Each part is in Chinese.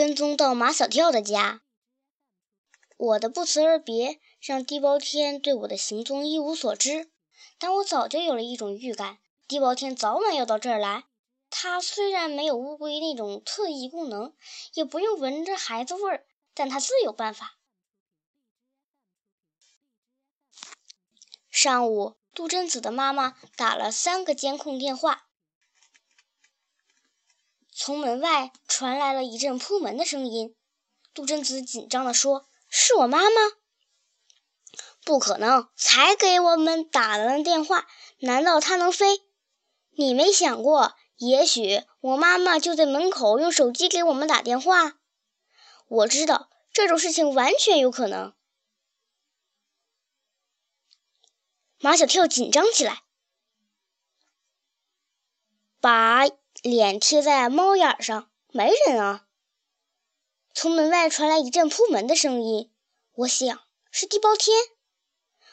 跟踪到马小跳的家。我的不辞而别让地包天对我的行踪一无所知，但我早就有了一种预感，地包天早晚要到这儿来。他虽然没有乌龟那种特异功能，也不用闻着孩子味儿，但他自有办法。上午，杜真子的妈妈打了三个监控电话，从门外传来了一阵扑门的声音。杜真子紧张地说：“是我妈妈？不可能，才给我们打了电话，难道她能飞？你没想过？”也许我妈妈就在门口用手机给我们打电话。我知道这种事情完全有可能。马小跳紧张起来，把脸贴在猫眼上。没人啊！从门外传来一阵扑门的声音，我想是地包天。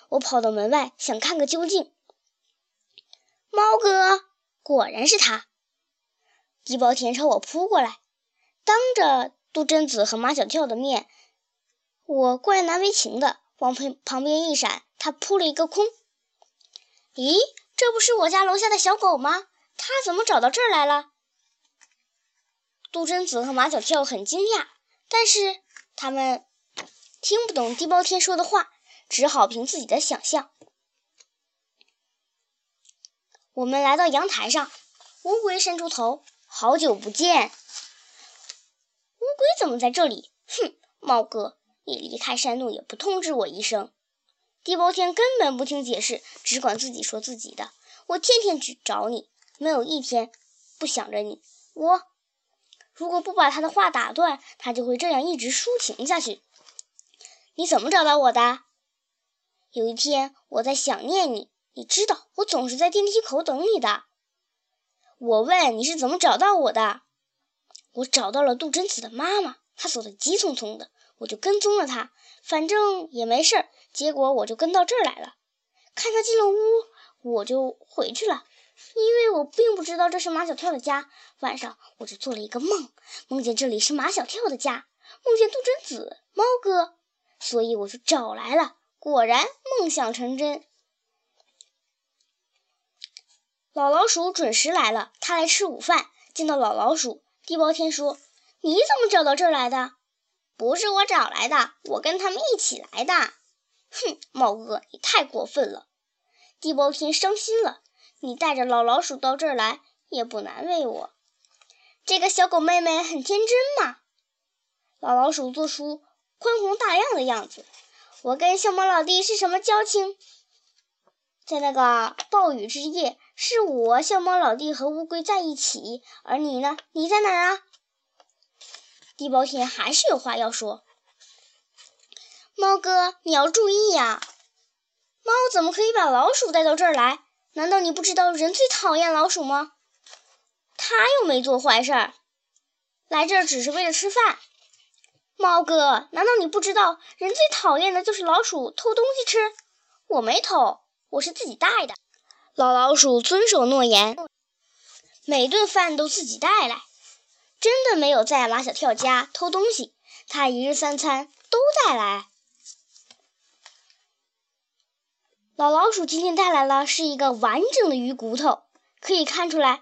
我跑到门外想看个究竟。猫哥，果然是他。地包天朝我扑过来，当着杜真子和马小跳的面，我怪难为情的往旁旁边一闪，他扑了一个空。咦，这不是我家楼下的小狗吗？他怎么找到这儿来了？杜真子和马小跳很惊讶，但是他们听不懂地包天说的话，只好凭自己的想象。我们来到阳台上，乌龟伸出头。好久不见，乌龟怎么在这里？哼，猫哥，你离开山洞也不通知我一声。地包天根本不听解释，只管自己说自己的。我天天去找你，没有一天不想着你。我如果不把他的话打断，他就会这样一直抒情下去。你怎么找到我的？有一天我在想念你，你知道，我总是在电梯口等你的。我问你是怎么找到我的？我找到了杜真子的妈妈，她走得急匆匆的，我就跟踪了她，反正也没事儿。结果我就跟到这儿来了，看她进了屋，我就回去了，因为我并不知道这是马小跳的家。晚上我就做了一个梦，梦见这里是马小跳的家，梦见杜真子、猫哥，所以我就找来了。果然梦想成真。老老鼠准时来了，他来吃午饭。见到老老鼠，地包天说：“你怎么找到这儿来的？”“不是我找来的，我跟他们一起来的。”“哼，猫哥，你太过分了。”地包天伤心了。“你带着老老鼠到这儿来，也不难为我。这个小狗妹妹很天真嘛。”老老鼠做出宽宏大量的样子。“我跟小猫老弟是什么交情？”在那个暴雨之夜。是我小猫老弟和乌龟在一起，而你呢？你在哪儿啊？地包天还是有话要说。猫哥，你要注意呀！猫怎么可以把老鼠带到这儿来？难道你不知道人最讨厌老鼠吗？他又没做坏事儿，来这儿只是为了吃饭。猫哥，难道你不知道人最讨厌的就是老鼠偷东西吃？我没偷，我是自己带的。老老鼠遵守诺言，每顿饭都自己带来，真的没有在马小跳家偷东西。他一日三餐都带来。老老鼠今天带来了是一个完整的鱼骨头，可以看出来，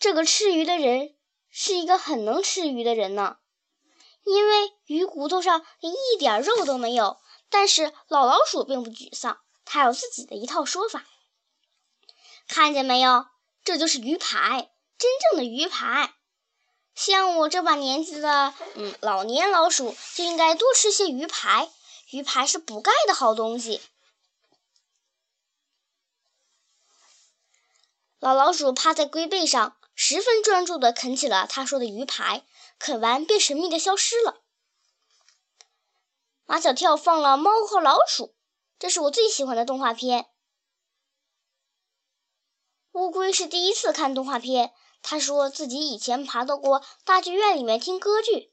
这个吃鱼的人是一个很能吃鱼的人呢。因为鱼骨头上连一点肉都没有，但是老老鼠并不沮丧，他有自己的一套说法。看见没有？这就是鱼排，真正的鱼排。像我这把年纪的，嗯，老年老鼠就应该多吃些鱼排。鱼排是补钙的好东西。老老鼠趴在龟背上，十分专注地啃起了他说的鱼排，啃完便神秘地消失了。马小跳放了《猫和老鼠》，这是我最喜欢的动画片。乌龟是第一次看动画片，他说自己以前爬到过大剧院里面听歌剧，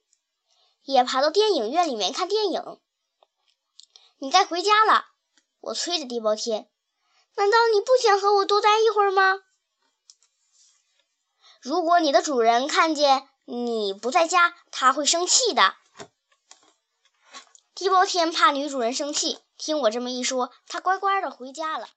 也爬到电影院里面看电影。你该回家了，我催着地包天。难道你不想和我多待一会儿吗？如果你的主人看见你不在家，他会生气的。”地包天怕女主人生气，听我这么一说，他乖乖的回家了。